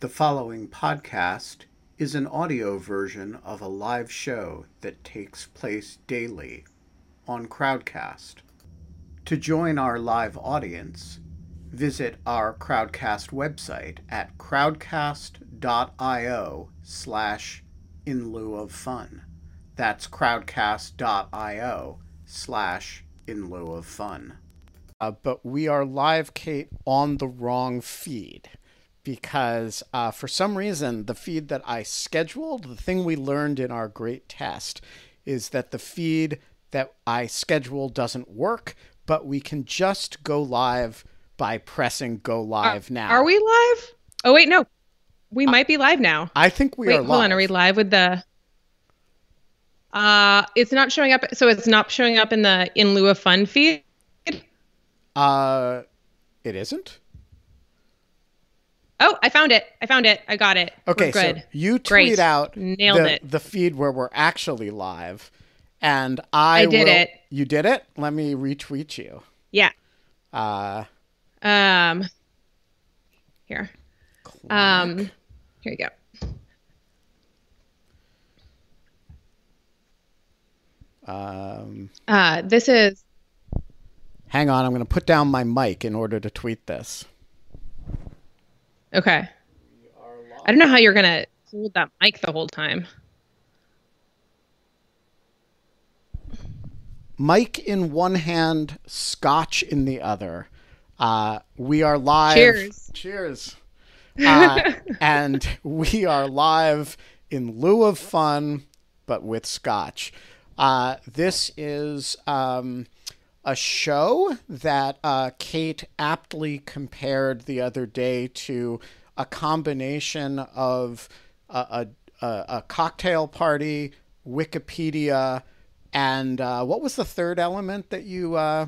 The following podcast is an audio version of a live show that takes place daily on Crowdcast. To join our live audience, visit our Crowdcast website at crowdcast.io slash in lieu of fun. That's crowdcast.io slash in lieu of fun. Uh, but we are live, Kate, on the wrong feed because uh, for some reason, the feed that I scheduled, the thing we learned in our great test, is that the feed that I scheduled doesn't work, but we can just go live by pressing go live are, now. Are we live? Oh, wait, no. We uh, might be live now. I think we wait, are live. Hold on, are we live with the. Uh, it's not showing up. So it's not showing up in the in lieu of fun feed. Uh, it isn't. Oh, I found it. I found it. I got it. Okay, so you tweet Great. out Nailed the, it. the feed where we're actually live, and I, I did will- it. You did it. Let me retweet you. Yeah. Uh, Um. Here. Um. Here you go. um, Uh, this is hang on, I'm going to put down my mic in order to tweet this. Okay. I don't know how you're gonna hold that mic the whole time. Mic in one hand, scotch in the other. Uh, we are live. Cheers. Cheers. Uh, and we are live in lieu of fun, but with scotch. Uh, this is um, a show that uh, Kate aptly compared the other day to a combination of a, a, a, a cocktail party, Wikipedia, and uh, what was the third element that you uh,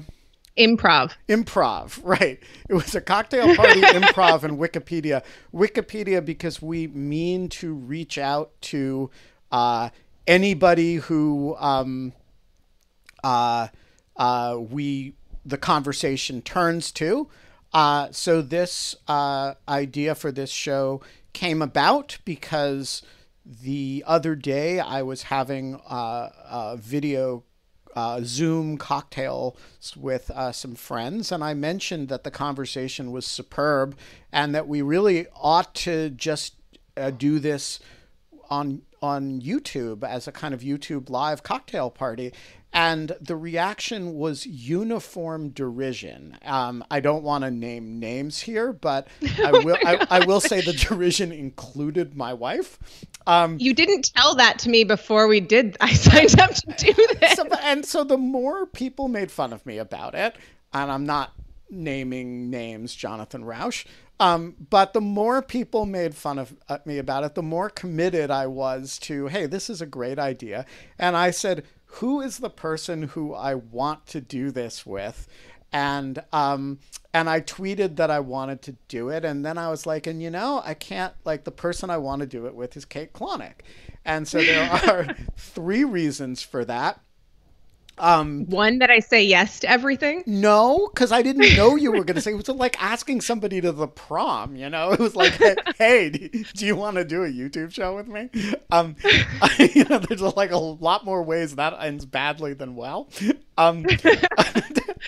Improv. improv right it was a cocktail party improv and wikipedia wikipedia because we mean to reach out to uh, anybody who um, uh, we the conversation turns to. Uh, so this uh, idea for this show came about because the other day I was having uh, a video uh, Zoom cocktails with uh, some friends, and I mentioned that the conversation was superb and that we really ought to just uh, do this on on YouTube as a kind of YouTube live cocktail party. And the reaction was uniform derision. Um, I don't want to name names here, but I will. I, I will say the derision included my wife. Um, You didn't tell that to me before we did. I signed up to do this. so, and so the more people made fun of me about it, and I'm not naming names, Jonathan Rauch, um, but the more people made fun of uh, me about it, the more committed I was to, hey, this is a great idea. And I said, who is the person who I want to do this with? And um, and I tweeted that I wanted to do it, and then I was like, and you know, I can't like the person I want to do it with is Kate Klonick, and so there are three reasons for that. Um, One that I say yes to everything. no, because I didn't know you were going to say. It was like asking somebody to the prom. You know, it was like, hey, do you want to do a YouTube show with me? Um, I, you know, there's like a lot more ways that ends badly than well. Um,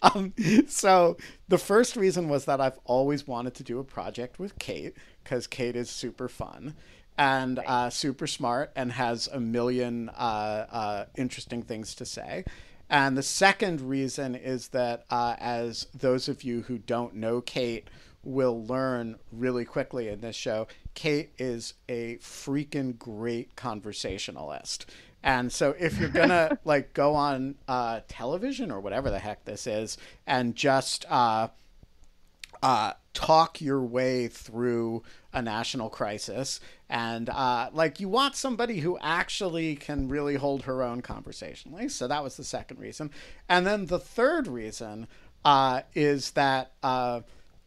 um, so the first reason was that I've always wanted to do a project with Kate because Kate is super fun and uh, super smart and has a million uh, uh, interesting things to say. And the second reason is that, uh, as those of you who don't know Kate will learn really quickly in this show, Kate is a freaking great conversationalist. And so if you're gonna like go on uh, television or whatever the heck this is and just uh, uh, talk your way through a national crisis. And uh, like you want somebody who actually can really hold her own conversationally. So that was the second reason. And then the third reason uh, is that uh,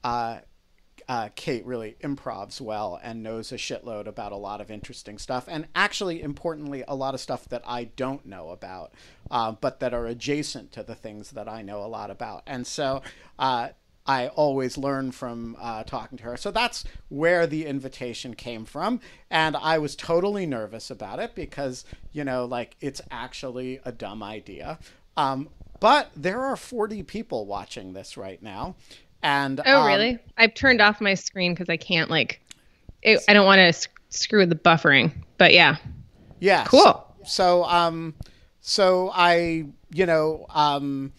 uh, uh, Kate really improvs well and knows a shitload about a lot of interesting stuff, and actually, importantly, a lot of stuff that I don't know about, uh, but that are adjacent to the things that I know a lot about. And so, uh, I always learn from uh, talking to her. So that's where the invitation came from. And I was totally nervous about it because, you know, like it's actually a dumb idea. Um, but there are 40 people watching this right now. And Oh, um, really? I've turned off my screen because I can't like. It, I don't want to sc- screw with the buffering. But yeah. Yeah. Cool. So, so um so I, you know, um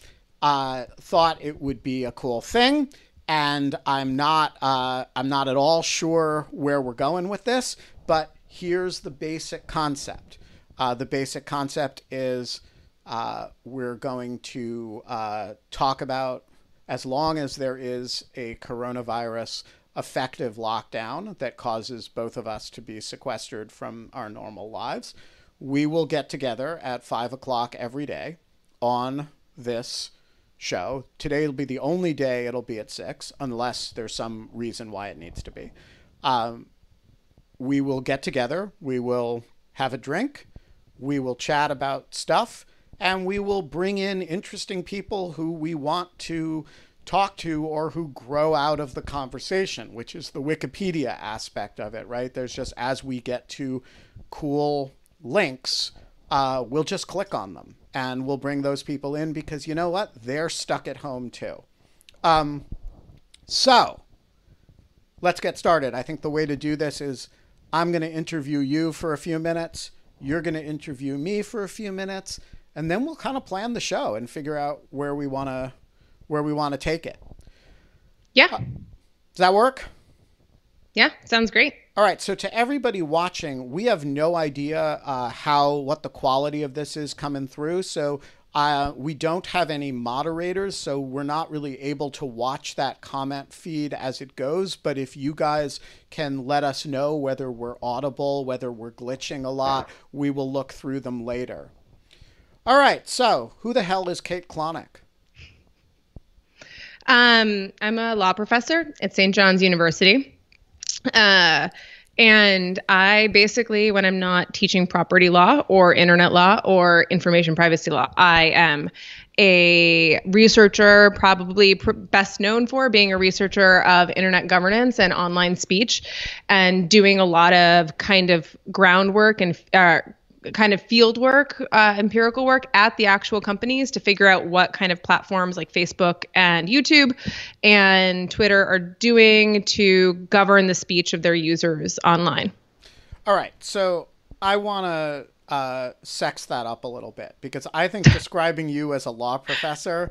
uh thought it would be a cool thing and I'm not uh I'm not at all sure where we're going with this, but here's the basic concept. Uh the basic concept is uh we're going to uh talk about as long as there is a coronavirus effective lockdown that causes both of us to be sequestered from our normal lives, we will get together at five o'clock every day on this show. Today will be the only day it'll be at six, unless there's some reason why it needs to be. Um, we will get together, we will have a drink, we will chat about stuff, and we will bring in interesting people who we want to talk to or who grow out of the conversation, which is the Wikipedia aspect of it, right? There's just as we get to cool links, uh, we'll just click on them and we'll bring those people in because you know what? They're stuck at home too. Um, so let's get started. I think the way to do this is I'm going to interview you for a few minutes. You're going to interview me for a few minutes, and then we'll kind of plan the show and figure out where we want to where we want to take it. Yeah. Does that work? Yeah. Sounds great. All right. So to everybody watching, we have no idea uh, how what the quality of this is coming through. So uh, we don't have any moderators, so we're not really able to watch that comment feed as it goes. But if you guys can let us know whether we're audible, whether we're glitching a lot, we will look through them later. All right. So who the hell is Kate Klonick? Um, I'm a law professor at St. John's University. Uh, and I basically, when I'm not teaching property law or internet law or information privacy law, I am a researcher, probably pr- best known for being a researcher of internet governance and online speech and doing a lot of kind of groundwork and uh, kind of field work, uh, empirical work at the actual companies to figure out what kind of platforms like Facebook and YouTube and Twitter are doing to govern the speech of their users online. All right. So I want to uh, sex that up a little bit because I think describing you as a law professor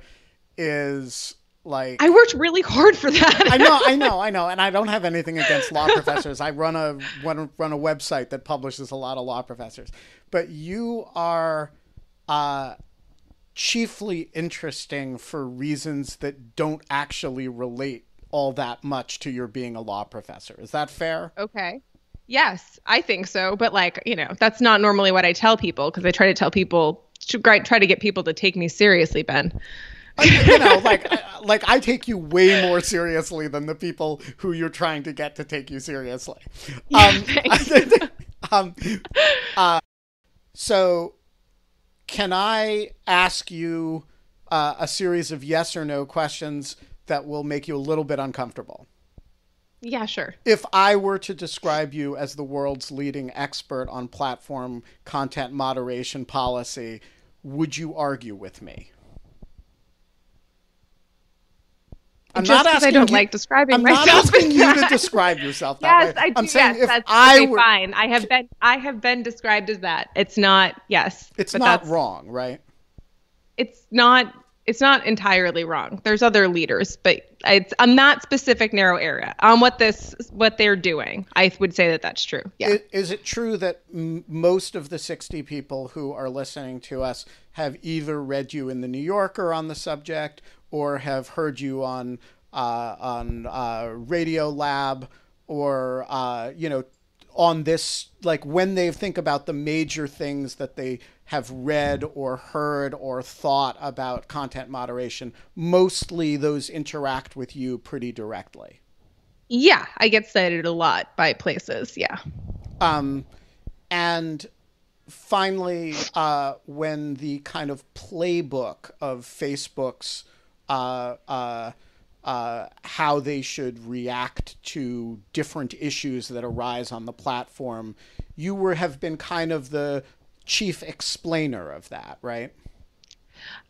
is like I worked really hard for that. I know, I know, I know, and I don't have anything against law professors. I run a run, run a website that publishes a lot of law professors, but you are uh, chiefly interesting for reasons that don't actually relate all that much to your being a law professor. Is that fair? Okay. Yes, I think so. But like, you know, that's not normally what I tell people because I try to tell people to try to get people to take me seriously, Ben. you know, like like I take you way more seriously than the people who you're trying to get to take you seriously. Um, um, uh, so, can I ask you uh, a series of yes or no questions that will make you a little bit uncomfortable? Yeah, sure. If I were to describe you as the world's leading expert on platform content moderation policy, would you argue with me? I'm Just not asking I don't you, like describing I'm myself. not asking you to describe yourself that yes, way. I do. I'm saying yes, if that's I were fine. I have been I have been described as that. It's not yes. It's not wrong, right? It's not it's not entirely wrong. There's other leaders, but it's on that specific narrow area on what this what they're doing. I would say that that's true. Yeah. Is, is it true that m- most of the 60 people who are listening to us have either read you in the New Yorker on the subject or have heard you on uh, on uh, Radio Lab or uh, you know on this like when they think about the major things that they have read or heard or thought about content moderation mostly those interact with you pretty directly. Yeah i get cited a lot by places yeah. Um and finally uh when the kind of playbook of facebook's uh uh uh, how they should react to different issues that arise on the platform. You were have been kind of the chief explainer of that, right?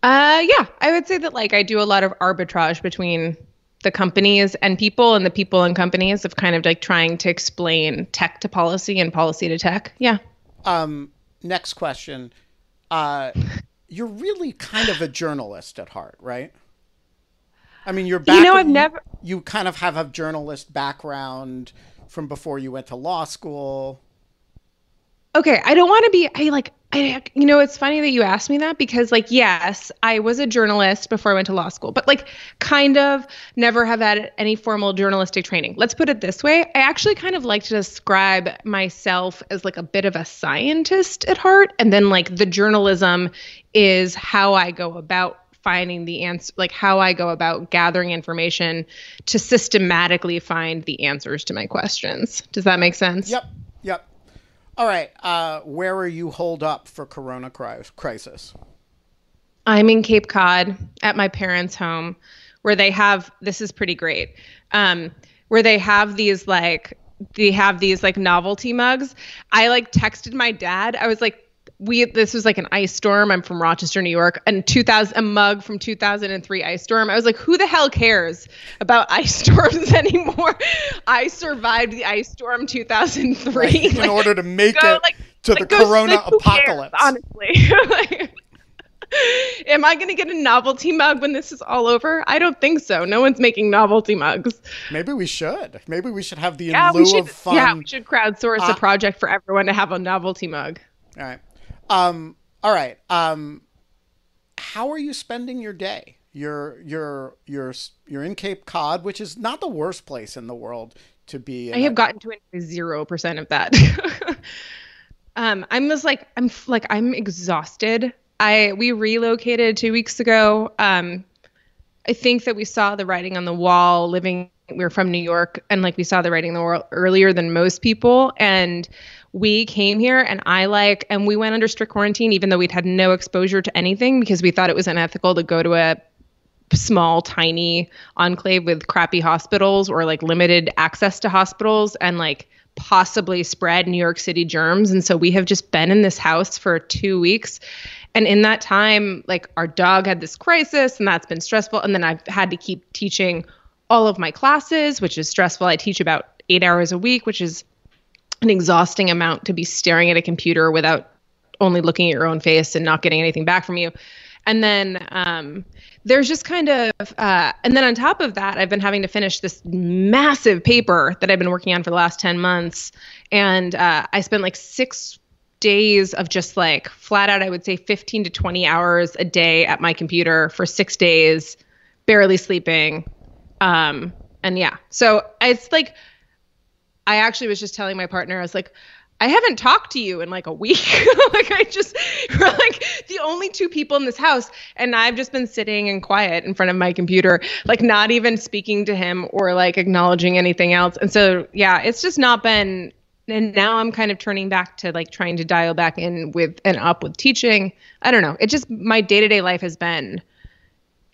Uh, yeah, I would say that like I do a lot of arbitrage between the companies and people, and the people and companies of kind of like trying to explain tech to policy and policy to tech. Yeah. Um, next question. Uh, you're really kind of a journalist at heart, right? I mean, you're back. You know, I've never. You kind of have a journalist background from before you went to law school. Okay, I don't want to be. I like. I, you know, it's funny that you asked me that because, like, yes, I was a journalist before I went to law school, but like, kind of never have had any formal journalistic training. Let's put it this way I actually kind of like to describe myself as like a bit of a scientist at heart. And then, like, the journalism is how I go about finding the answer, like, how I go about gathering information to systematically find the answers to my questions. Does that make sense? Yep. Yep. All right. Uh, where are you holed up for Corona crisis? I'm in Cape Cod at my parents' home, where they have. This is pretty great. Um, where they have these like they have these like novelty mugs. I like texted my dad. I was like, we this was like an ice storm. I'm from Rochester, New York, and 2000 a mug from 2003 ice storm. I was like, who the hell cares about ice storms anymore? I survived the ice storm 2003 right, in like, order to make go, it like, to like, the go, Corona apocalypse. Cares, honestly. Am I going to get a novelty mug when this is all over? I don't think so. No one's making novelty mugs. Maybe we should. Maybe we should have the in yeah, lieu should, of fun. Yeah, we should crowdsource uh, a project for everyone to have a novelty mug. All right. Um, all right. Um, how are you spending your day? You're you're you're you're in Cape Cod, which is not the worst place in the world to be. I have a- gotten to zero percent of that. um, I'm just like I'm like I'm exhausted. I we relocated two weeks ago. Um, I think that we saw the writing on the wall. Living, we we're from New York, and like we saw the writing on the wall earlier than most people, and we came here and I like, and we went under strict quarantine, even though we'd had no exposure to anything because we thought it was unethical to go to a small, tiny enclave with crappy hospitals or like limited access to hospitals and like possibly spread New York City germs. And so we have just been in this house for two weeks. And in that time, like our dog had this crisis and that's been stressful. And then I've had to keep teaching all of my classes, which is stressful. I teach about eight hours a week, which is an exhausting amount to be staring at a computer without only looking at your own face and not getting anything back from you. And then um, there's just kind of, uh, and then on top of that, I've been having to finish this massive paper that I've been working on for the last 10 months. And uh, I spent like six days of just like flat out, I would say 15 to 20 hours a day at my computer for six days, barely sleeping. Um, and yeah, so it's like, I actually was just telling my partner, I was like, I haven't talked to you in like a week. like I just we're like the only two people in this house and I've just been sitting and quiet in front of my computer, like not even speaking to him or like acknowledging anything else. And so yeah, it's just not been and now I'm kind of turning back to like trying to dial back in with and up with teaching. I don't know. It just my day-to-day life has been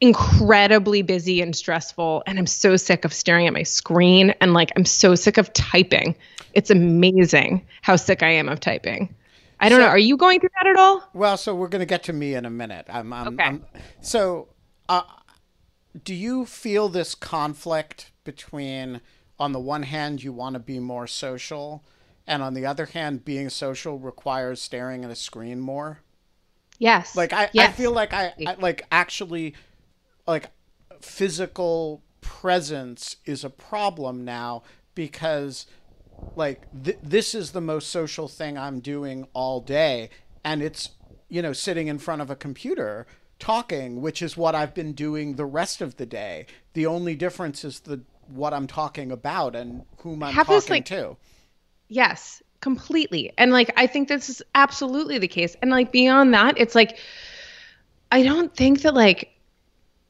incredibly busy and stressful and i'm so sick of staring at my screen and like i'm so sick of typing. It's amazing how sick i am of typing. I don't so, know are you going through that at all? Well so we're going to get to me in a minute. I'm, I'm okay. I'm, so uh, do you feel this conflict between on the one hand you want to be more social and on the other hand being social requires staring at a screen more? Yes. Like i, yes. I feel like I, I like actually like physical presence is a problem now because like th- this is the most social thing I'm doing all day. And it's you know sitting in front of a computer talking which is what I've been doing the rest of the day. The only difference is the what I'm talking about and whom I'm talking this, like, to. Yes completely. And like I think this is absolutely the case. And like beyond that it's like I don't think that like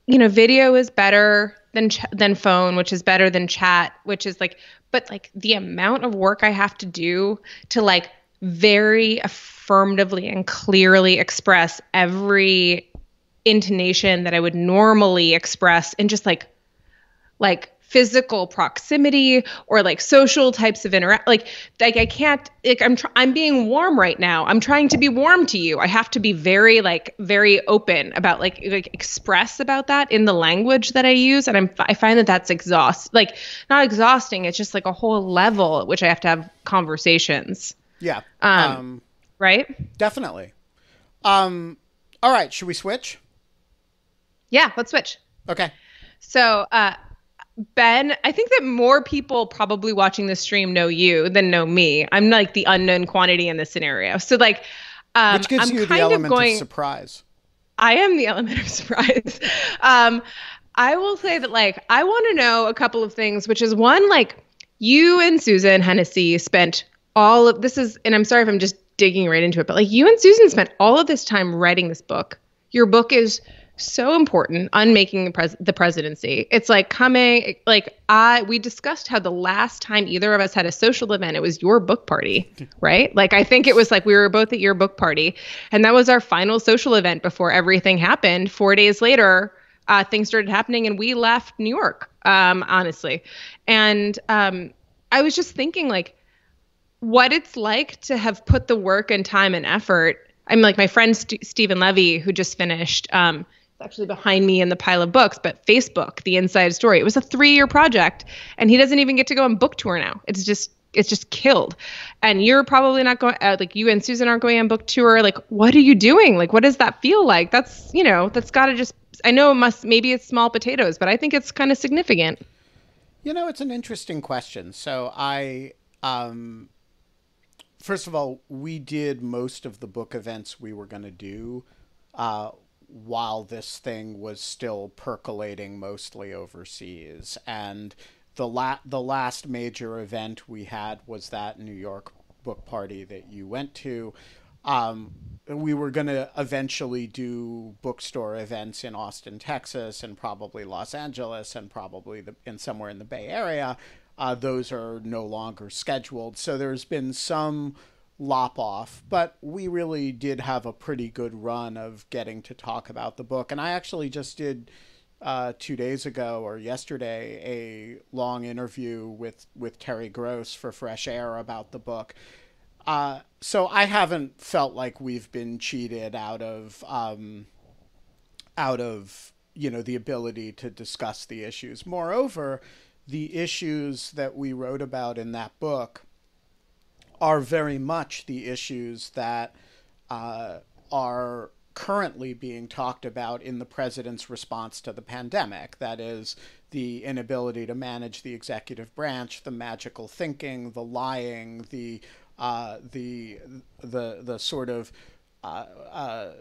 you know, video is better than ch- than phone, which is better than chat, which is like, but like the amount of work I have to do to like very affirmatively and clearly express every intonation that I would normally express and just like like physical proximity or like social types of interact like like I can't like I'm tr- I'm being warm right now. I'm trying to be warm to you. I have to be very like very open about like like express about that in the language that I use and I'm I find that that's exhaust like not exhausting. It's just like a whole level at which I have to have conversations. Yeah. Um, um right? Definitely. Um all right, should we switch? Yeah, let's switch. Okay. So, uh Ben, I think that more people probably watching the stream know you than know me. I'm like the unknown quantity in this scenario. So like um, Which gives I'm you the element of, going, of surprise. I am the element of surprise. um, I will say that like I want to know a couple of things, which is one, like you and Susan Hennessy spent all of this is and I'm sorry if I'm just digging right into it, but like you and Susan spent all of this time writing this book. Your book is so important on making the, pres- the presidency. It's like coming, like I, we discussed how the last time either of us had a social event, it was your book party, right? Like I think it was like we were both at your book party, and that was our final social event before everything happened. Four days later, uh, things started happening, and we left New York. Um, honestly, and um, I was just thinking like what it's like to have put the work and time and effort. I'm like my friend St- Steven Levy, who just finished. Um, actually behind me in the pile of books, but Facebook, the inside story. It was a three year project, and he doesn't even get to go on book tour now. It's just it's just killed. And you're probably not going uh, like you and Susan aren't going on book tour. Like, what are you doing? Like, what does that feel like? That's you know, that's got to just. I know it must maybe it's small potatoes, but I think it's kind of significant. You know, it's an interesting question. So I. Um, first of all, we did most of the book events we were going to do uh, while this thing was still percolating mostly overseas. And the la- the last major event we had was that New York book party that you went to. Um, we were going to eventually do bookstore events in Austin, Texas, and probably Los Angeles, and probably the, in somewhere in the Bay Area. Uh, those are no longer scheduled. So there's been some lop off, but we really did have a pretty good run of getting to talk about the book. And I actually just did uh, two days ago or yesterday a long interview with, with Terry Gross for Fresh Air about the book. Uh, so I haven't felt like we've been cheated out of um, out of you know the ability to discuss the issues. Moreover, the issues that we wrote about in that book are very much the issues that uh, are currently being talked about in the president's response to the pandemic. That is, the inability to manage the executive branch, the magical thinking, the lying, the uh, the the the sort of uh, uh,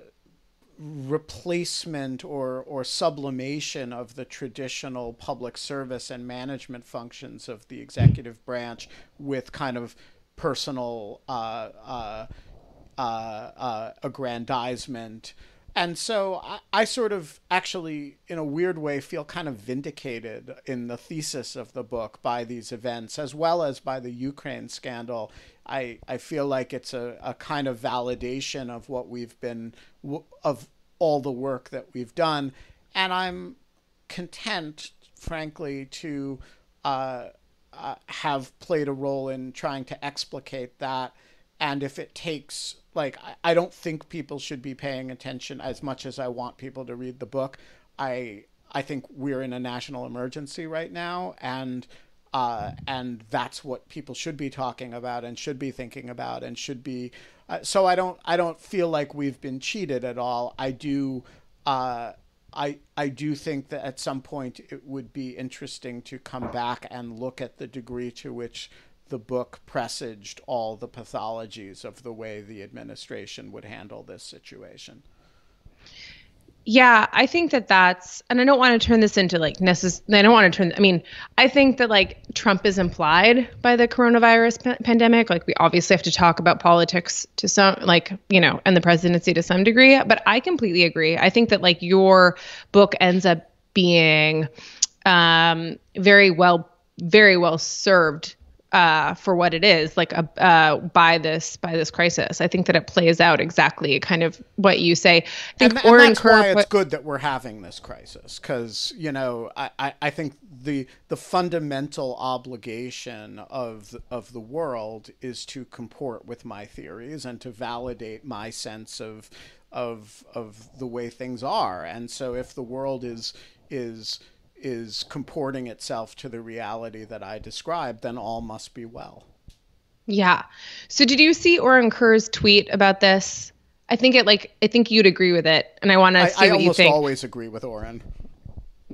replacement or or sublimation of the traditional public service and management functions of the executive branch with kind of personal uh, uh, uh, uh, aggrandizement. And so I, I, sort of actually, in a weird way, feel kind of vindicated in the thesis of the book by these events, as well as by the Ukraine scandal. I, I feel like it's a, a kind of validation of what we've been, of all the work that we've done. And I'm content, frankly, to uh, uh, have played a role in trying to explicate that. And if it takes, like, I, I don't think people should be paying attention as much as I want people to read the book. I I think we're in a national emergency right now, and uh, and that's what people should be talking about and should be thinking about and should be. Uh, so I don't I don't feel like we've been cheated at all. I do. Uh, I I do think that at some point it would be interesting to come back and look at the degree to which the book presaged all the pathologies of the way the administration would handle this situation. Yeah, I think that that's, and I don't want to turn this into like necess. I don't want to turn. I mean, I think that like Trump is implied by the coronavirus p- pandemic. Like we obviously have to talk about politics to some, like you know, and the presidency to some degree. But I completely agree. I think that like your book ends up being um, very well, very well served uh, for what it is, like a, uh, by this by this crisis. I think that it plays out exactly kind of what you say. I think and, and that's Kerr why it's good that we're having this crisis because you know I, I, I think the the fundamental obligation of of the world is to comport with my theories and to validate my sense of of of the way things are and so if the world is is is comporting itself to the reality that I described then all must be well Yeah. So did you see Orin Kerr's tweet about this? I think it like I think you'd agree with it, and I want to see I what you think. I almost always agree with Orin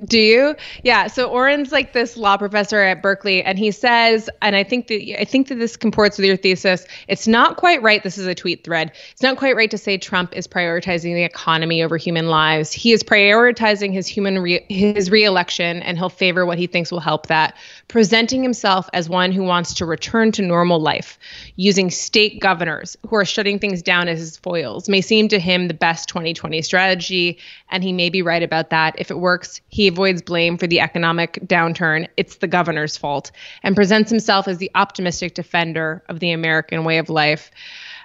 Do you? Yeah. So Orin's like this law professor at Berkeley, and he says, and I think that I think that this comports with your thesis. It's not quite right. This is a tweet thread. It's not quite right to say Trump is prioritizing the economy over human lives. He is prioritizing his human re- his reelection, and he'll favor what he thinks will help that. Presenting himself as one who wants to return to normal life, using state governors who are shutting things down as his foils, may seem to him the best 2020 strategy, and he may be right about that. If it works, he avoids blame for the economic downturn. It's the governor's fault, and presents himself as the optimistic defender of the American way of life.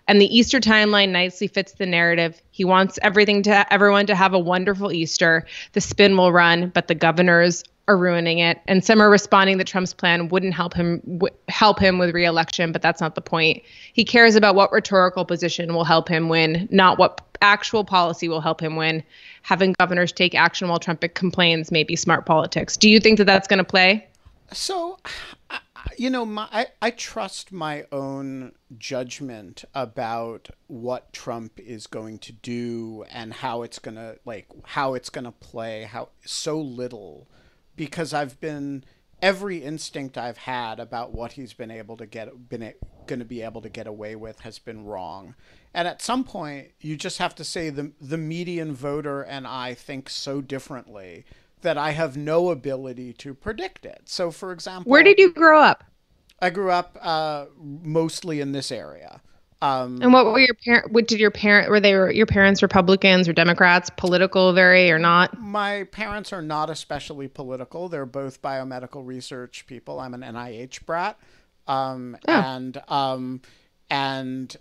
And the Easter timeline nicely fits the narrative. He wants everything to everyone to have a wonderful Easter. The spin will run, but the governors are ruining it. And some are responding that Trump's plan wouldn't help him w- help him with reelection, but that's not the point. He cares about what rhetorical position will help him win, not what actual policy will help him win. Having governors take action while Trump complains may be smart politics. Do you think that that's going to play? So, you know, my, I, I trust my own judgment about what Trump is going to do and how it's going to, like, how it's going to play, how so little, because I've been, every instinct I've had about what he's been able to get, been going to be able to get away with has been wrong. And at some point, you just have to say the, the median voter and I think so differently that I have no ability to predict it. So, for example, Where did you grow up? I grew up uh, mostly in this area. Um, And what were your parent? What did your parent? Were they your parents Republicans or Democrats? Political, very or not? my parents are not especially political. They're both biomedical research people. I'm an NIH brat, um, Oh. and um, and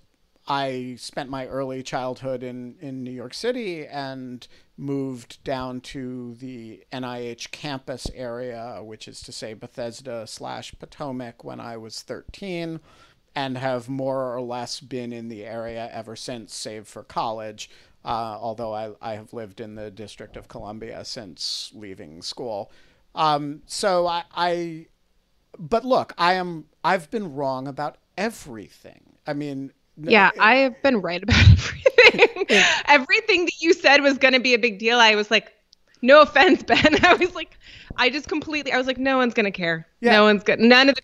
I spent my early childhood in in New York City and moved down to the NIH campus area, which is to say Bethesda slash Potomac, when I was 13, and have more or less been in the area ever since, save for college. Uh, although I, I have lived in the District of Columbia since leaving school. Um, so I, I, but look, I am, I've been wrong about everything. I mean, no- Yeah, I have been right about everything. everything that you said was going to be a big deal. I was like, no offense, Ben. I was like, I just completely, I was like, no one's going to care. Yeah. No one's good. None of the,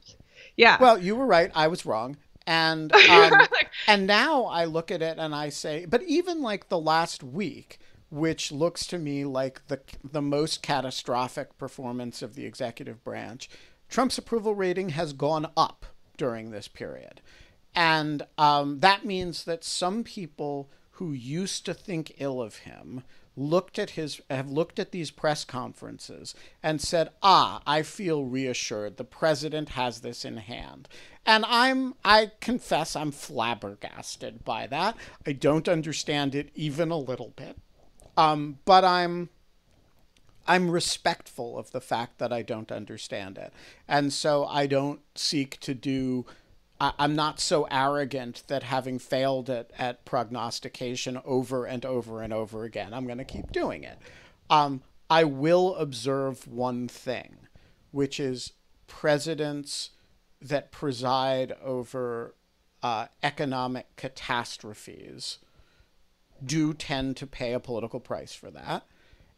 yeah. Well, you were right. I was wrong. And um, and now I look at it and I say, but even like the last week, which looks to me like the the most catastrophic performance of the executive branch, Trump's approval rating has gone up during this period, and um, that means that some people who used to think ill of him looked at his have looked at these press conferences and said ah i feel reassured. The president has this in hand. And i'm i confess i'm flabbergasted by that. I don't understand it even a little bit. Um, but i'm i'm respectful of the fact that i don't understand it. And so i don't seek to do I- I'm not so arrogant that having failed at, at prognostication over and over and over again, I'm going to keep doing it. Um, I will observe one thing, which is presidents that preside over uh, economic catastrophes do tend to pay a political price for that.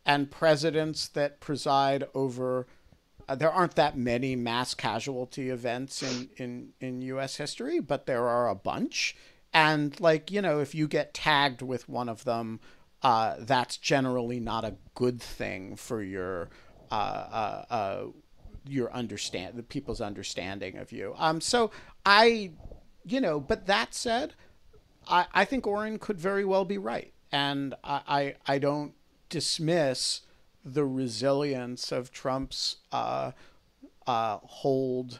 And presidents that preside over uh, there aren't that many mass casualty events in, in, in U.S. history, but there are a bunch. And, like, you know, if you get tagged with one of them, uh, that's generally not a good thing for your uh, uh, uh, your understand the people's understanding of you. Um, so I, you know, but that said, I, I think Orin could very well be right, and I, I, I don't dismiss the resilience of Trump's uh, uh, hold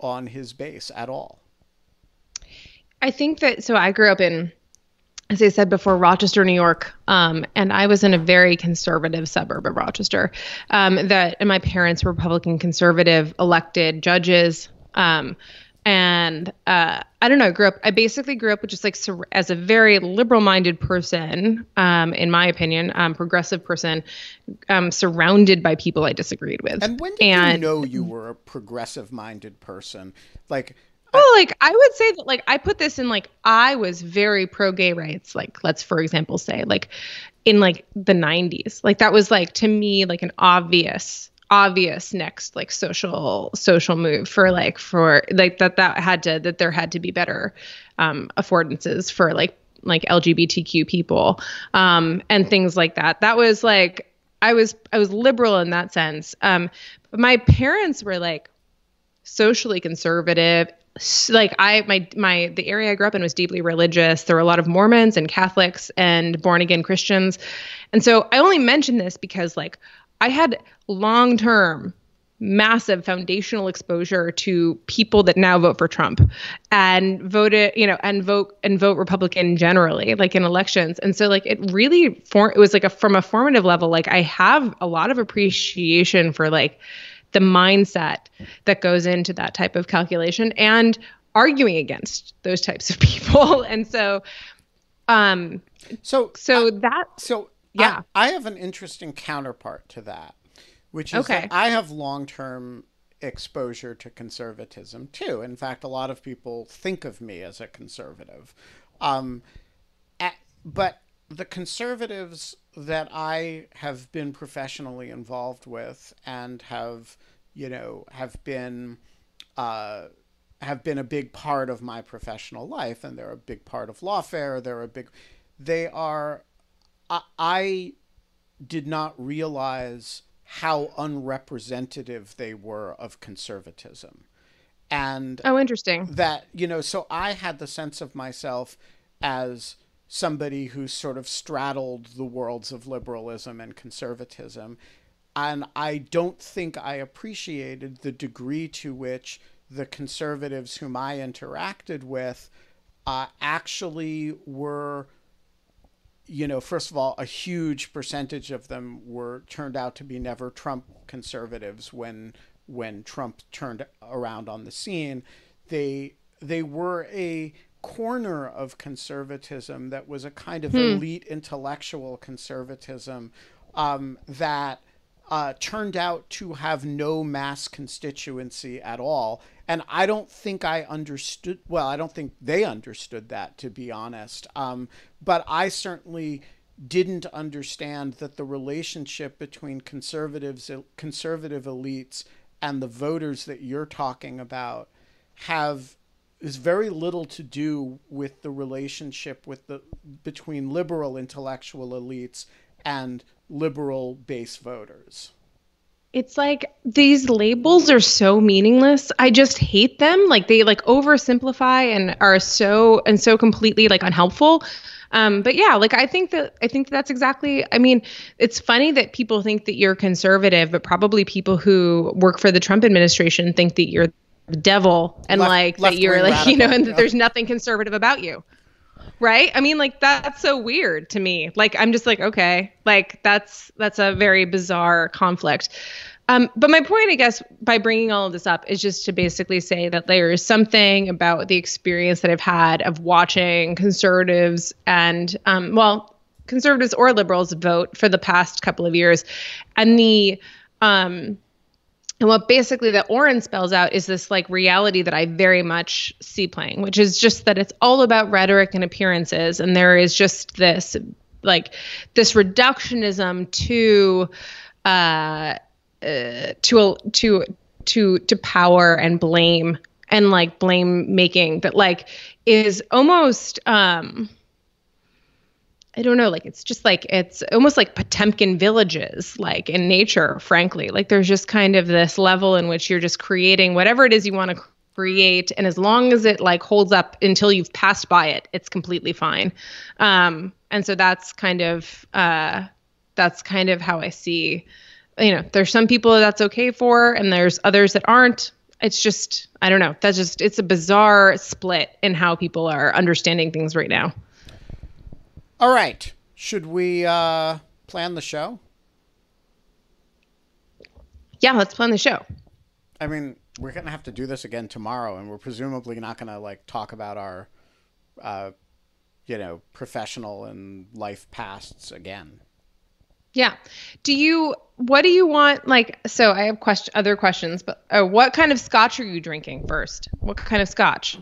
on his base at all. I think that so I grew up in as I said before, Rochester, New York, um, and I was in a very conservative suburb of Rochester. Um, that and my parents were Republican conservative elected judges. Um, and uh, I don't know. I grew up. I basically grew up with just like sur- as a very liberal-minded person, um, in my opinion, um, progressive person, um, surrounded by people I disagreed with. And when did and, you know you were a progressive-minded person? Like well, like I would say that like I put this in like I was very pro gay rights, like let's for example say like in like the 90s. Like that was like to me like an obvious obvious next like social social move for like for like that that had to that there had to be better um affordances for like like LGBTQ people um and things like that. That was like I was I was liberal in that sense. Um but my parents were like socially conservative like I my my the area I grew up in was deeply religious. There were a lot of Mormons and Catholics and born again Christians. And so I only mention this because like I had long term massive foundational exposure to people that now vote for Trump and voted, you know, and vote and vote Republican generally, like in elections. And so like it really for it was like a from a formative level, like I have a lot of appreciation for like the mindset that goes into that type of calculation and arguing against those types of people. and so, um, so, so that, so yeah, I, I, have an interesting counterpart to that, which is okay. that I have long-term exposure to conservatism too. In fact, a lot of people think of me as a conservative. Um, at, but the conservatives that I have been professionally involved with and have, you know, have been uh, have been a big part of my professional life, and they're a big part of lawfare. They're a big, they are. I, I did not realize how unrepresentative they were of conservatism, and oh, interesting that you know. So I had the sense of myself as somebody who sort of straddled the worlds of liberalism and conservatism. And I don't think I appreciated the degree to which the conservatives whom I interacted with uh, actually were, you know, first of all, a huge percentage of them were turned out to be never Trump conservatives when when Trump turned around on the scene. They they were a corner of conservatism that was a kind of hmm. elite intellectual conservatism um, that uh, turned out to have no mass constituency at all. And I don't think I understood, well, I don't think they understood that, to be honest. Um, but I certainly didn't understand that the relationship between conservatives, conservative elites, and the voters that you're talking about have is very little to do with the relationship with the between liberal intellectual elites and liberal base voters. It's like these labels are so meaningless. I just hate them. Like they like oversimplify and are so and so completely like unhelpful. Um, but yeah, like I think that I think that that's exactly. I mean, it's funny that people think that you're conservative, but probably people who work for the Trump administration think that you're the devil and left, like left that you're like radical, you know and that there's nothing conservative about you right? I mean like that's so weird to me. Like i'm just like okay. Like that's that's a very bizarre conflict. Um, but my point, I guess, by bringing all of this up is just to basically say that there is something about the experience that I've had of watching conservatives and, um, well, conservatives or liberals vote for the past couple of years, and the um, and what basically the orange spells out is this like reality that I very much see playing, which is just that it's all about rhetoric and appearances. And there is just this like this reductionism to uh, uh to to to to power and blame and like blame making that like is almost um I don't know, like it's just like it's almost like Potemkin villages, like in nature, frankly. Like there's just kind of this level in which you're just creating whatever it is you want to create, and as long as it like holds up until you've passed by it, it's completely fine. Um, and so that's kind of uh, that's kind of how I see. You know, there's some people that's okay for, and there's others that aren't. it's just I don't know. That's just it's a bizarre split in how people are understanding things right now. All right. Should we uh, plan the show? Yeah, let's plan the show. I mean, we're gonna have to do this again tomorrow, and we're presumably not gonna like talk about our, uh, you know, professional and life pasts again. Yeah. Do you? What do you want? Like, so I have question, other questions, but uh, what kind of scotch are you drinking first? What kind of scotch?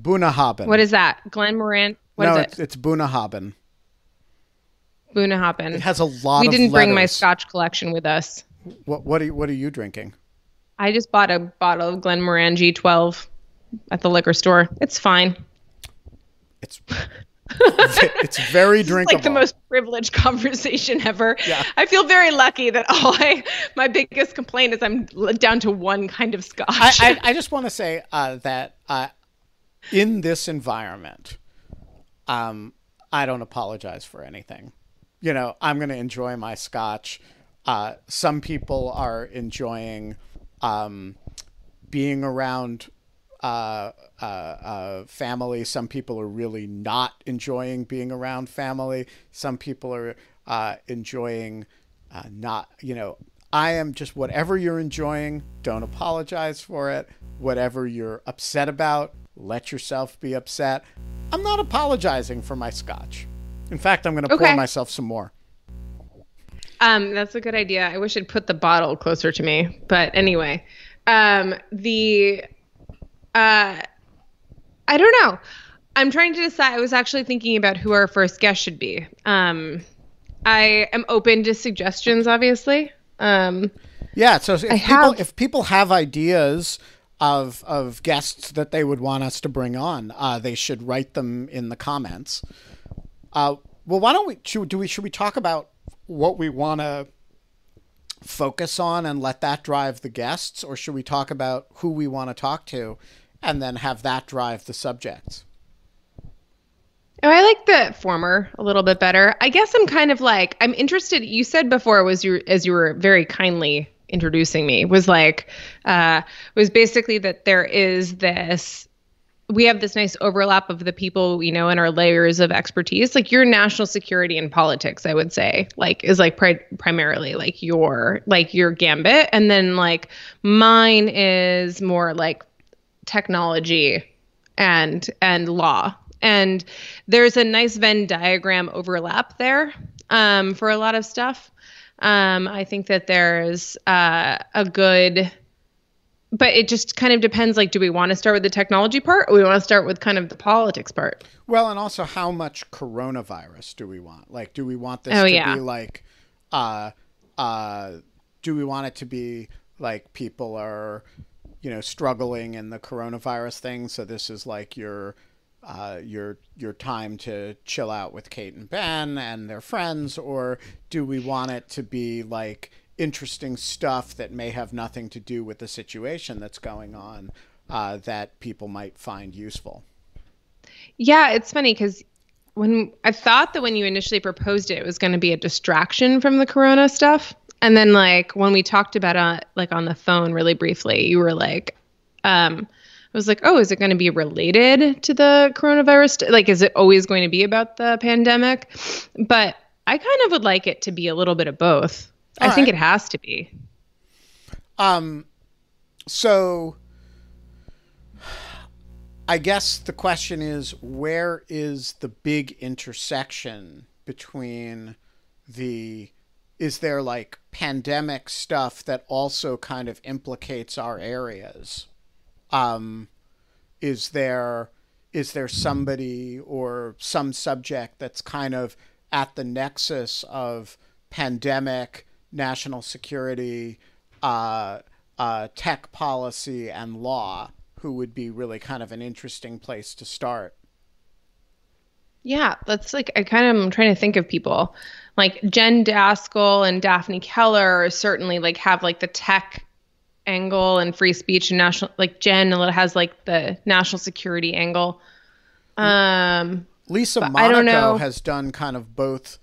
Bunnahabhain. What is that? Glenmorangie. What no, is it's, it? it's Bunnahabhain. Bunnahabhain. It has a lot. we didn't bring my scotch collection with us. What what are you, what are you drinking? I just bought a bottle of Glenmorangie 12 at the liquor store. It's fine. It's it's very drinkable. like the most privileged conversation ever. Yeah. I feel very lucky that all I my biggest complaint is I'm down to one kind of scotch. I, I, I just want to say uh, that uh, in this environment, um, I don't apologize for anything. You know, I'm going to enjoy my scotch. Uh, some people are enjoying um, being around uh, uh, uh, family. Some people are really not enjoying being around family. Some people are uh, enjoying uh, not, you know, I am just whatever you're enjoying, don't apologize for it. Whatever you're upset about, let yourself be upset. I'm not apologizing for my scotch. In fact, I'm going to pour myself some more. Um, that's a good idea. I wish I'd put the bottle closer to me. But anyway, um, the uh, I don't know. I'm trying to decide. I was actually thinking about who our first guest should be. Um, I am open to suggestions, obviously. Um, Yeah, so if people have- if people have ideas of of guests that they would want us to bring on, uh, they should write them in the comments. Uh, well, why don't we should, do we should we talk about what we want to focus on and let that drive the guests, or should we talk about who we want to talk to and then have that drive the subjects? Oh, I like the former a little bit better. I guess I'm kind of like I'm interested. You said before was you as you were very kindly introducing me was like uh, was basically that there is this we have this nice overlap of the people we know in our layers of expertise. Like your national security and politics, I would say, like is like pri- primarily like your like your gambit, and then like mine is more like technology and and law. And there's a nice venn diagram overlap there um, for a lot of stuff um, i think that there's uh, a good but it just kind of depends like do we want to start with the technology part or we want to start with kind of the politics part Well, and also how much coronavirus do we want? Like, do we want this Oh, to yeah. be like, uh, uh, do we want it to be like people are, you know, struggling in the coronavirus thing? So this is like your, uh, your your time to chill out with Kate and Ben and their friends, or do we want it to be like interesting stuff that may have nothing to do with the situation that's going on uh, that people might find useful? yeah it's funny because when i thought that when you initially proposed it it was going to be a distraction from the corona stuff and then like when we talked about it like on the phone really briefly you were like um was like, oh, is it going to be related to the coronavirus? Like, is it always going to be about the pandemic? But I kind of would like it to be a little bit of both. I All think it has to be. Um, so I guess the question is where is the big intersection between the is there like pandemic stuff that also kind of implicates our areas? Um, is there is there somebody or some subject that's kind of at the nexus of pandemic, national security, uh, uh, tech policy, and law, who would be really kind of an interesting place to start? Yeah, that's like I kind of am trying to think of people like Jen Daskal and Daphne Keller certainly like have like the tech angle and free speech and national like Jen has like the national security angle. Um Lisa But I don't Monaco know. has done kind of both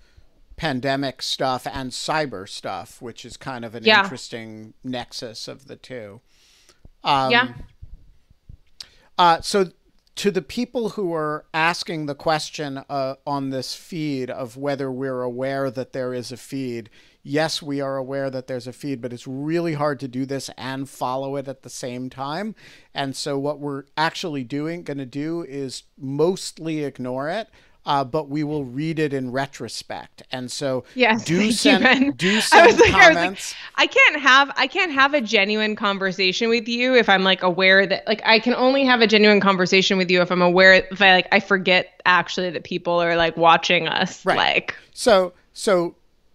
pandemic stuff and cyber stuff, which is kind of an Yeah. interesting nexus of the two. Um, yeah. Uh, so, to the people who are asking the question uh, on this feed of whether we're aware that there is a feed, yes, we are aware that there's a feed, but it's really hard to do this and follow it at the same time. And so, what we're actually doing, going to do, is mostly ignore it. Uh, but we will read it in retrospect, and so Yes, do you, send Ben. do I send was like, I was like. I can't have I can't have a genuine conversation with you if I'm like aware that like I can only have a genuine conversation with you if I'm aware if I like I forget actually that people are like watching us Right. like So so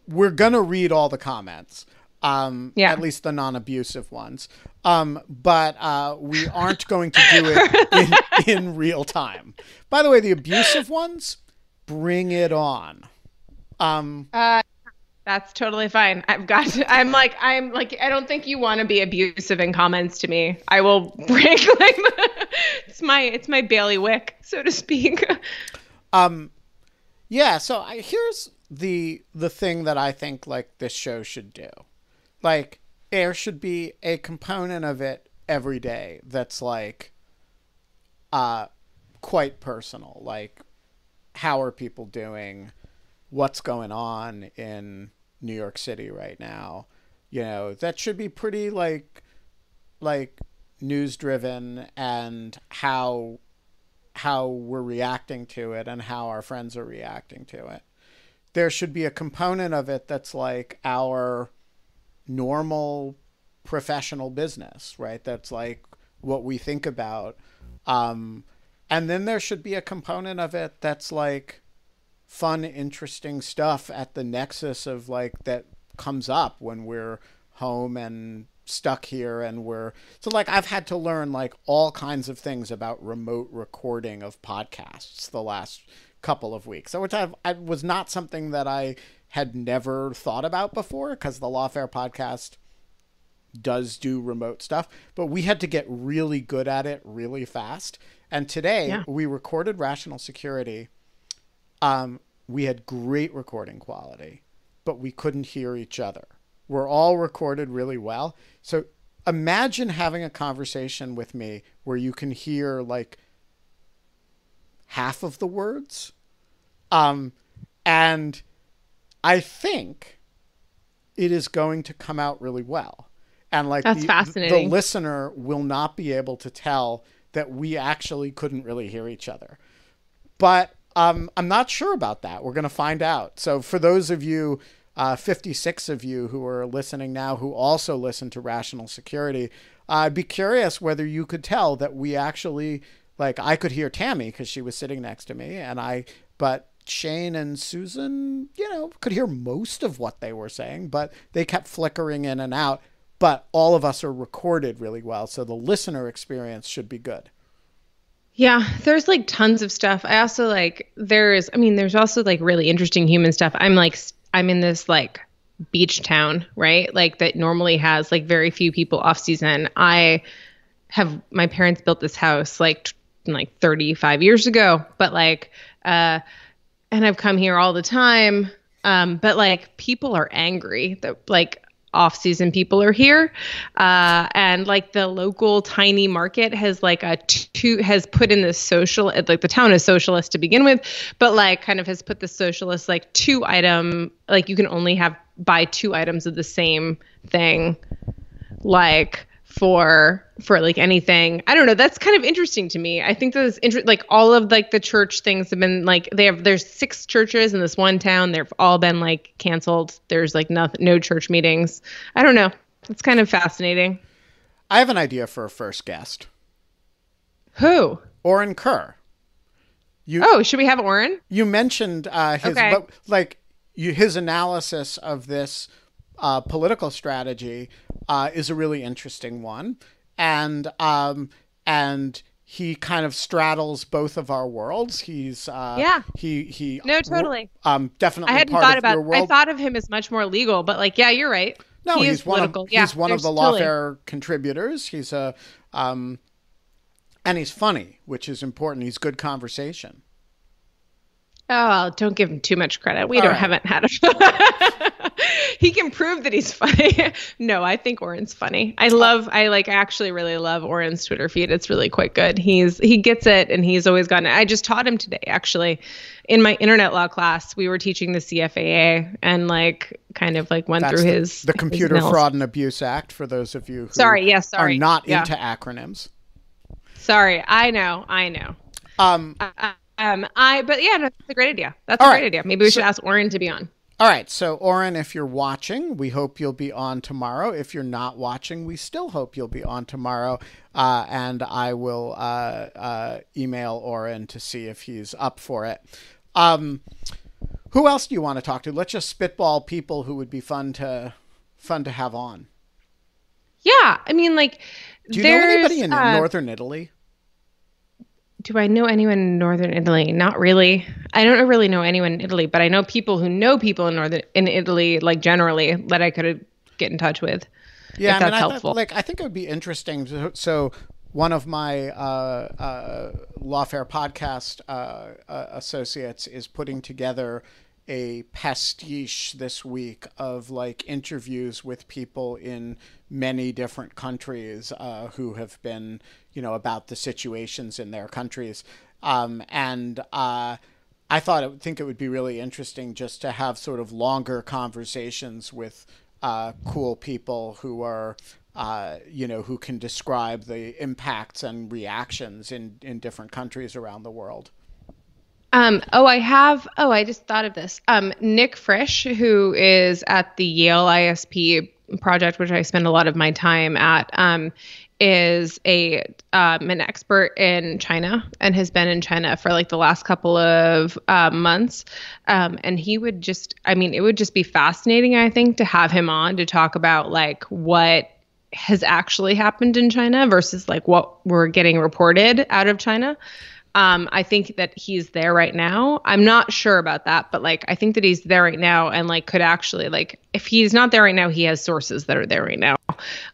we're gonna read all the comments. Um Yeah. at least the non abusive ones. Um, but uh, we aren't going to do it in, in real time. By the way, the abusive ones, bring it on. Um uh that's totally fine. I've got to, I'm like I'm like I don't think you want to be abusive in comments to me. I will break like it's my it's my bailiwick, so to speak. um yeah, so I, here's the the thing that I think like this show should do. Like there should be a component of it every day that's like uh quite personal. Like how are people doing? What's going on in New York City right now? You know, that should be pretty like like news driven and how how we're reacting to it and how our friends are reacting to it. There should be a component of it that's like our normal professional business, right? That's like what we think about. Um, and then there should be a component of it that's like fun, interesting stuff at the nexus of like that comes up when we're home and stuck here and we're so like I've had to learn like all kinds of things about remote recording of podcasts the last couple of weeks. So which I've, I was not something that I had never thought about before because the Lawfare podcast does do remote stuff, but we had to get really good at it really fast. And today Yeah. we recorded Rational Security. Um, we had great recording quality, but we couldn't hear each other. We're all recorded really well. So imagine having a conversation with me where you can hear like half of the words. Um, and I think it is going to come out really well. And like That's the, fascinating. the listener will not be able to tell that we actually couldn't really hear each other. But um, I'm not sure about that. We're going to find out. So for those of you, uh, 56 of you who are listening now, who also listen to Rational Security, I'd be curious whether you could tell that we actually, like, I could hear Tammy because she was sitting next to me, and I, but Shane and Susan, you know, could hear most of what they were saying, but they kept flickering in and out. But all of us are recorded really well, so the listener experience should be good. Yeah, there's like tons of stuff. I also like there's I mean there's also like really interesting human stuff. I'm like I'm in this like beach town, right? Like that normally has like very few people off season. I have my parents built this house like like 35 years ago, but like uh and I've come here all the time. Um but like people are angry that like off-season people are here uh, and like the local tiny market has like a two has put in this social like the town is socialist to begin with but like kind of has put the socialist like two item like you can only have buy two items of the same thing like for for like anything. I don't know. That's kind of interesting to me. I think that's inter- like all of like the church things have been like they have there's six churches in this one town. They've all been like canceled. There's like no no church meetings. I don't know. It's kind of fascinating. I have an idea for a first guest. who? Orin Kerr. You oh should we have orin? You mentioned uh, his Okay. but, like you, his analysis of this uh, political strategy uh, is a really interesting one, and um, and he kind of straddles both of our worlds. He's uh, Yeah. he he No, totally. um definitely i hadn't part thought of about i thought of him as much more legal but like yeah you're right No, he he's one of political. he's one of the totally- lawfare contributors. He's a um, and he's funny, which is important. He's good conversation. Oh, don't give him too much credit. We All don't right. haven't had a. he can prove that he's funny. no, I think Orin's funny. I love. I like. I actually really love Orin's Twitter feed. It's really quite good. He's he gets it, and he's always gotten it. I just taught him today, actually, in my internet law class. We were teaching the CFAA, and like kind of like went That's through the, his the Computer his Fraud and Abuse Act. For those of you who sorry, yes, sorry. are not yeah. into acronyms. Sorry, I know, I know. Um. Uh, um, I but yeah, that's a great idea. That's All a great right. idea. Maybe we so, should ask Orin to be on. All right, so Orin, if you're watching, we hope you'll be on tomorrow. If you're not watching, we still hope you'll be on tomorrow. Uh, and I will uh, uh, email Orin to see if he's up for it. Um, who else do you want to talk to? Let's just spitball people who would be fun to fun to have on. Yeah, I mean, like, do you know anybody in uh, northern Italy? Do I know anyone in northern Italy? Not really. I don't really know anyone in Italy, but I know people who know people in northern in Italy, like generally, that I could get in touch with. Yeah, I mean, I helpful. Thought, like I think it would be interesting. So, one of my uh, uh, Lawfare podcast uh, uh, associates is putting together a pastiche this week of like interviews with people in many different countries uh, who have been, you know, about the situations in their countries. Um, and uh, I thought I would think it would be really interesting just to have sort of longer conversations with uh, cool people who are, uh, you know, who can describe the impacts and reactions in, in different countries around the world. Um, oh, I have. Oh, I just thought of this. Um, Nick Frisch, who is at the Yale ISP project, which I spend a lot of my time at, um, is a um, an expert in China and has been in China for like the last couple of uh, months. Um, and he would just, I mean, it would just be fascinating, I think, to have him on to talk about like what has actually happened in China versus like what we're getting reported out of China. Um, I think that he's there right now. I'm not sure about that, but like I think that he's there right now and like could actually like if he's not there right now, he has sources that are there right now.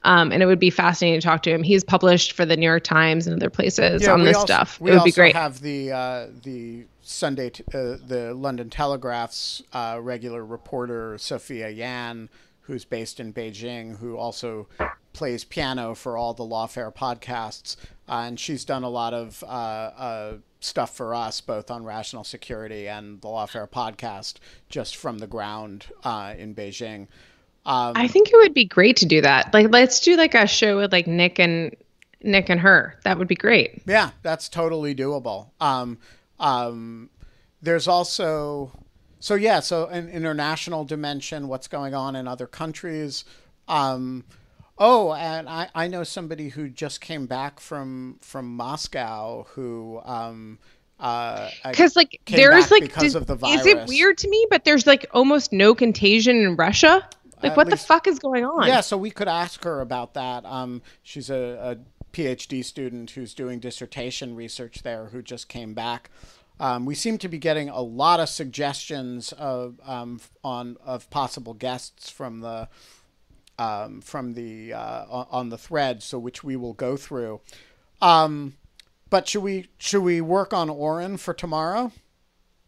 Um, and it would be fascinating to talk to him. He's published for the New York Times and other places yeah, on this also, stuff. It would be great. We have the uh, the Sunday t- uh, the London Telegraph's uh, regular reporter Sophia Yan, who's based in Beijing, who also plays piano for all the Lawfare podcasts. Uh, and she's done a lot of uh, uh, stuff for us, both on Rational Security and the Lawfare podcast, just from the ground uh, in Beijing. Um, I think it would be great to do that. Like, let's do like a show with like Nick and Nick and her. That would be great. Yeah, that's totally doable. Um, um, there's also, so yeah, so an international dimension, what's going on in other countries. Oh, and I, I know somebody who just came back from from Moscow who um uh because like there's like because of the virus. is it weird to me but there's like almost no contagion in russia? Like At what least, the fuck is going on? Yeah so we could ask her about that. Um she's a, a phd student who's doing dissertation research there who just came back. Um, we seem to be getting a lot of suggestions of um, on of possible guests from the um, from the uh, on the thread, so which we will go through. Um, but should we should we work on Orin for tomorrow?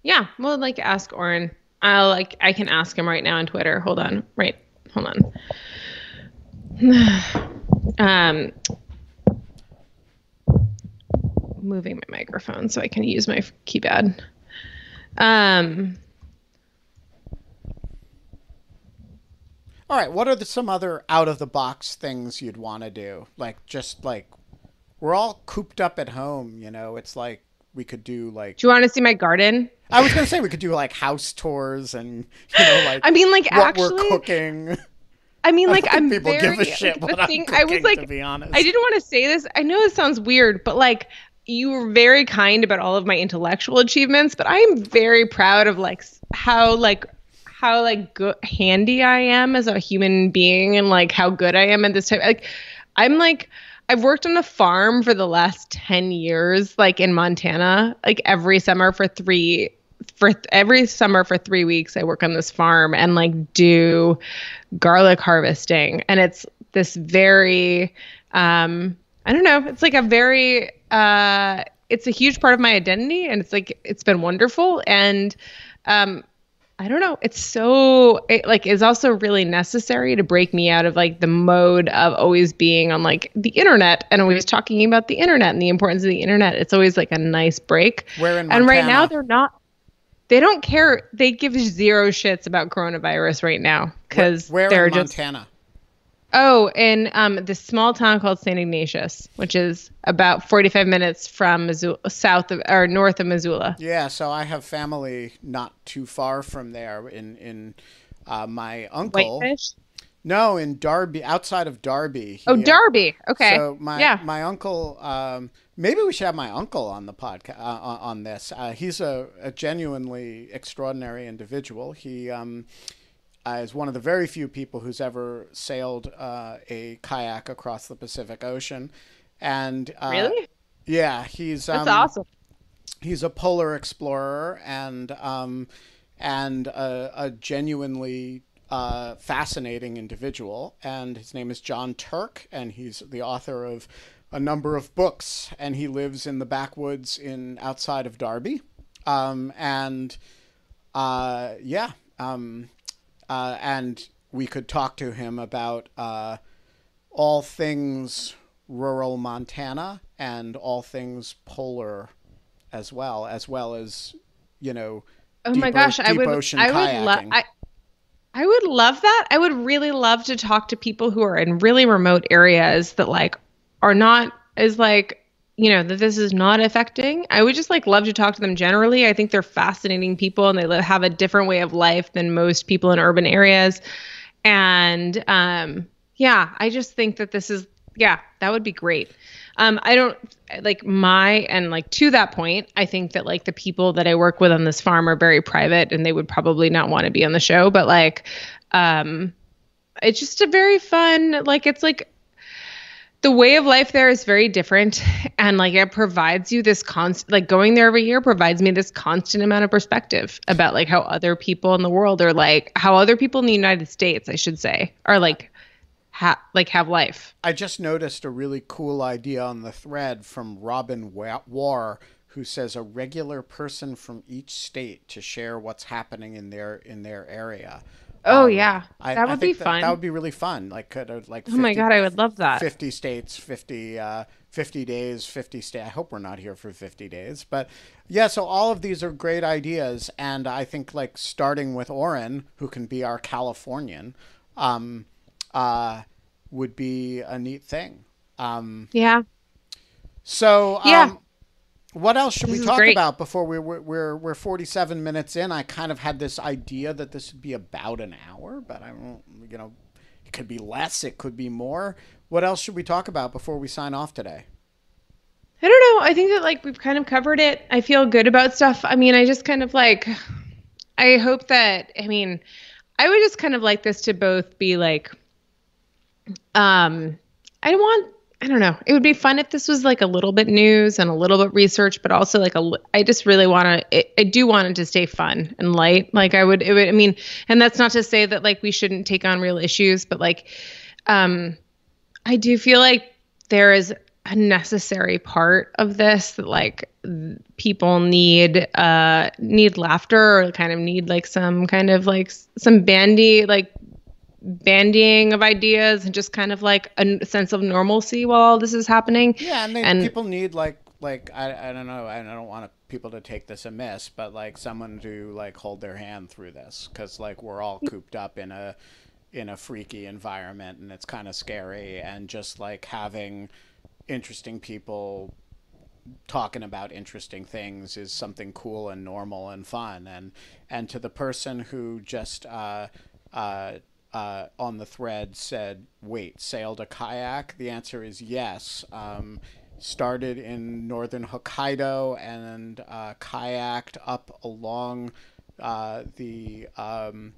Yeah, well, like ask Orin. I'll like I can ask him right now on Twitter. Hold on, right, hold on. um, moving my microphone so I can use my keypad. Um. All right, what are the, some other out of the box things you'd want to do? Like just like we're all cooped up at home, you know. It's like we could do like Do you want to see my garden? I was going to say we could do like house tours and you know like I mean like what actually we're cooking. I mean, like I am people very, give a shit like, what thing, I'm cooking, I was like, to be honest. I didn't want to say this. I know it sounds weird, but like you were very kind about all of my intellectual achievements, but I am very proud of like how like how like good handy I am as a human being and like how good I am at this type like I'm like I've worked on a farm for the last 10 years like in Montana. Like every summer for 3 for th- every summer for 3 weeks I work on this farm and like do garlic harvesting. And it's this very um I don't know it's like a very uh it's a huge part of my identity and it's like it's been wonderful. And um I don't know. It's so it, like it's also really necessary to break me out of like the mode of always being on like the internet and always talking about the internet and the importance of the internet. It's always like a nice break. Where in and right now they're not. They don't care. They give zero shits about coronavirus right now because Where they're in just Montana? Oh in um this small town called Saint Ignatius, which is about forty five minutes from Missoula, south of or north of Missoula. Yeah, so I have family not too far from there. In in uh, my uncle. Whitefish. No, in Darby, outside of Darby. Oh, He- Darby. Okay. So my yeah. my uncle. Um, maybe we should have my uncle on the podcast uh, on on this. Uh, he's a, a genuinely extraordinary individual. He um, uh, is one of the very few people who's ever sailed uh, a kayak across the Pacific Ocean, and uh, really? yeah, he's um, That's awesome. he's a polar explorer and um, and a, a genuinely uh, fascinating individual. And his name is Jon Turk, and he's the author of a number of books. And he lives in the backwoods in outside of Darby. Um, and uh, yeah, um, uh, and we could talk to him about uh, all things rural Montana and all things polar as well, as well as you know. Oh my o- gosh, I would ocean I would love. I I would love that. I would really love to talk to people who are in really remote areas that like are not as like you know that this is not affecting. I would just like love to talk to them generally. I think they're fascinating people and they live, have a different way of life than most people in urban areas. And um yeah, I just think that this is yeah, that would be great. Um, I don't like my and like to that point, I think that like the people that I work with on this farm are very private and they would probably not want to be on the show, but like um it's just a very fun like it's like the way of life there is very different and like it provides you this constant like going there every year provides me this constant amount of perspective about like how other people in the world are like how other people in the United States I should say are like ha- like have life. I just noticed a really cool idea on the thread from Robin Wa- War, who says a regular person from each state to share what's happening in their in their area. Oh Um, yeah. I, that I would be think fun. That, would be really fun. Like could uh, like. 50, oh my god, I would love that. 50 states, 50, uh, 50 days, 50 state. I hope we're not here for 50 days, but yeah, so all of these are great ideas. And I think like starting with Orin, who can be our Californian, um, uh, would be a neat thing. Um, Yeah. so, Yeah. um, what else should This we talk great. about before we, we're, we're, we're 47 minutes in? I kind of had this idea that this would be about an hour, but I don't, you know, it could be less, it could be more. What else should we talk about before we sign off today? I don't know. I think that like we've kind of covered it. I feel good about stuff. I mean, I just kind of like I hope that I mean, I would just kind of like this to both be like um I want I don't know. It would be fun if this was like a little bit news and a little bit research, but also like a. I just really want to. I do want it to stay fun and light. Like I would. It would. I mean, and that's not to say that like we shouldn't take on real issues, but like, um, I do feel like there is a necessary part of this that like people need uh need laughter or kind of need like some kind of like some bandy like bandying of ideas and just kind of like a sense of normalcy while all this is happening. Yeah, and, they, And- people need like like I, I don't know I don't want people to take this amiss, but like someone to like hold their hand through this because like we're all cooped up in a in a freaky environment and it's kind of scary and just like having interesting people talking about interesting things is something cool and normal and fun and and to the person who just uh, uh, uh, on the thread said wait sailed a kayak? The answer is yes. Um, started in northern hokkaido and uh, kayaked up along uh, the um,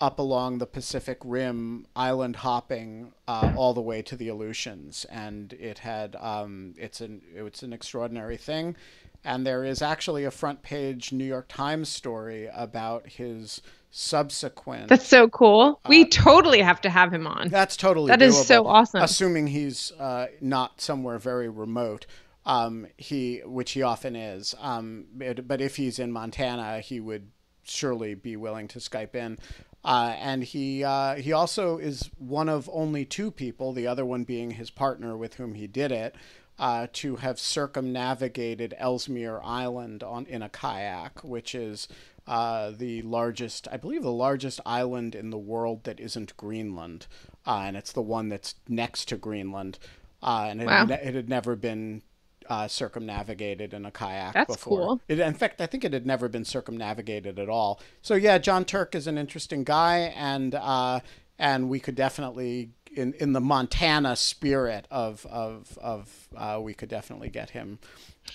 up along the Pacific Rim, island hopping uh, all the way to the Aleutians, and it had um, it's an it's an extraordinary thing, and there is actually a front page New York Times story about his subsequent. That's so cool. we totally have to have him on. That's totally That is so awesome. Assuming he's uh, not somewhere very remote. um, he which he often is. Um, it, but if he's in Montana, he would surely be willing to Skype in. Uh, and he uh, he also is one of only two people, the other one being his partner with whom he did it, uh, to have circumnavigated Ellesmere Island on in a kayak, which is uh, the largest, I believe, the largest island in the world that isn't Greenland, uh, and it's the one that's next to Greenland, uh, and it, Wow. had, it had never been uh, circumnavigated in a kayak That's before. cool. It, in fact, I think it had never been circumnavigated at all. So yeah, Jon Turk is an interesting guy, and uh, and we could definitely in in the Montana spirit of of of uh, we could definitely get him.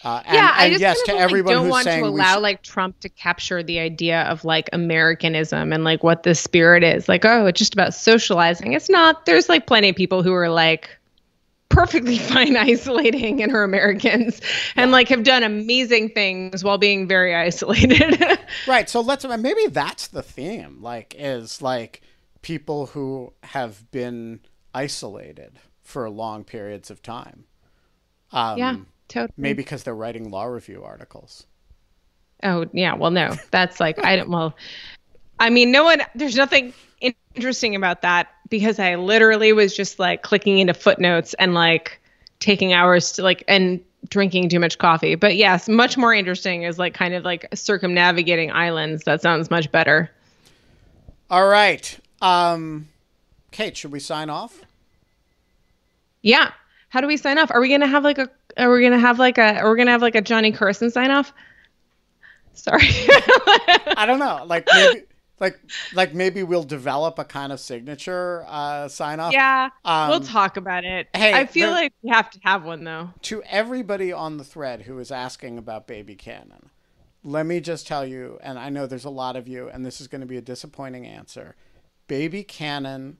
Uh, and, yeah, I just yes, kind to of, like, everyone don't want to allow should- like Trump to capture the idea of like Americanism and like what the spirit is. Like, oh, it's just about socializing. It's not. There's like plenty of people who are like perfectly fine isolating and are Americans and like have done amazing things while being very isolated. Right. So let's maybe that's the theme. Like is like people who have been isolated for long periods of time. Um, yeah, totally. Maybe because they're writing law review articles. Oh yeah, well no, that's like I don't. Well, I mean, no one. There's nothing interesting about that because I literally was just like clicking into footnotes and like taking hours to like and drinking too much coffee. But yes, much more interesting is like kind of like circumnavigating islands. That sounds much better. All right. Um, Kate, should we sign off? Yeah. How do we sign off? Are we gonna have like a? Are we gonna have like a? Are we gonna have like a Johnny Carson sign off? Sorry. I don't know. Like maybe, like like maybe we'll develop a kind of signature uh, sign off. yeah, Um, we'll talk about it. hey, I feel there- like we have to have one though. to everybody on the thread who is asking about Baby Cannon, let me just tell you, and I know there's a lot of you, and this is going to be a disappointing answer. Baby Cannon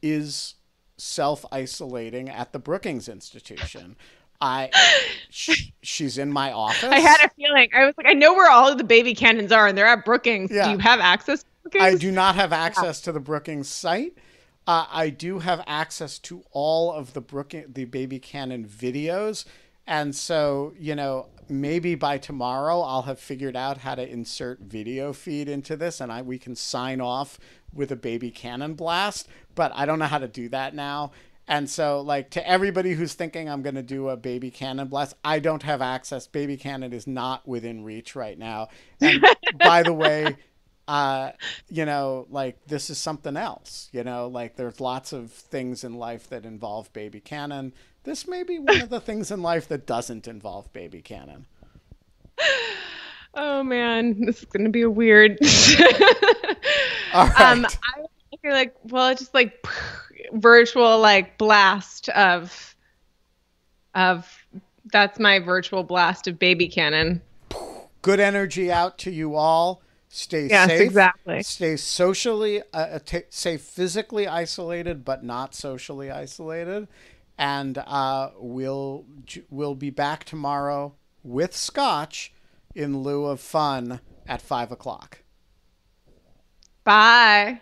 is self isolating at the Brookings Institution. I, sh- she's in my office. I had a feeling. I was like, I know where all of the baby cannons are, and they're at Brookings. Yeah. Do you have access to Brookings? I do not have access to the Brookings site. Uh, I do have access to all of the Brookings, the Baby Cannon videos, and so you know maybe by tomorrow I'll have figured out how to insert video feed into this, and I we can sign off with a Baby Cannon blast. But I don't know how to do that now. And so, like, to everybody who's thinking I'm going to do a Baby Cannon blast, I don't have access. Baby Cannon is not within reach right now. And by the way, uh, you know, like this is something else. You know, like there's lots of things in life that involve baby cannon. This may be one of the things in life that doesn't involve baby cannon. Oh man, this is gonna be a weird. All right. um, I feel like, well, it's just like virtual like blast of of that's my virtual blast of baby cannon. Good energy out to you all. Stay Yes, safe. exactly. Stay socially, uh, uh, t- stay physically isolated, but not socially isolated. And uh, we'll we'll be back tomorrow with scotch in lieu of fun at five o'clock. Bye.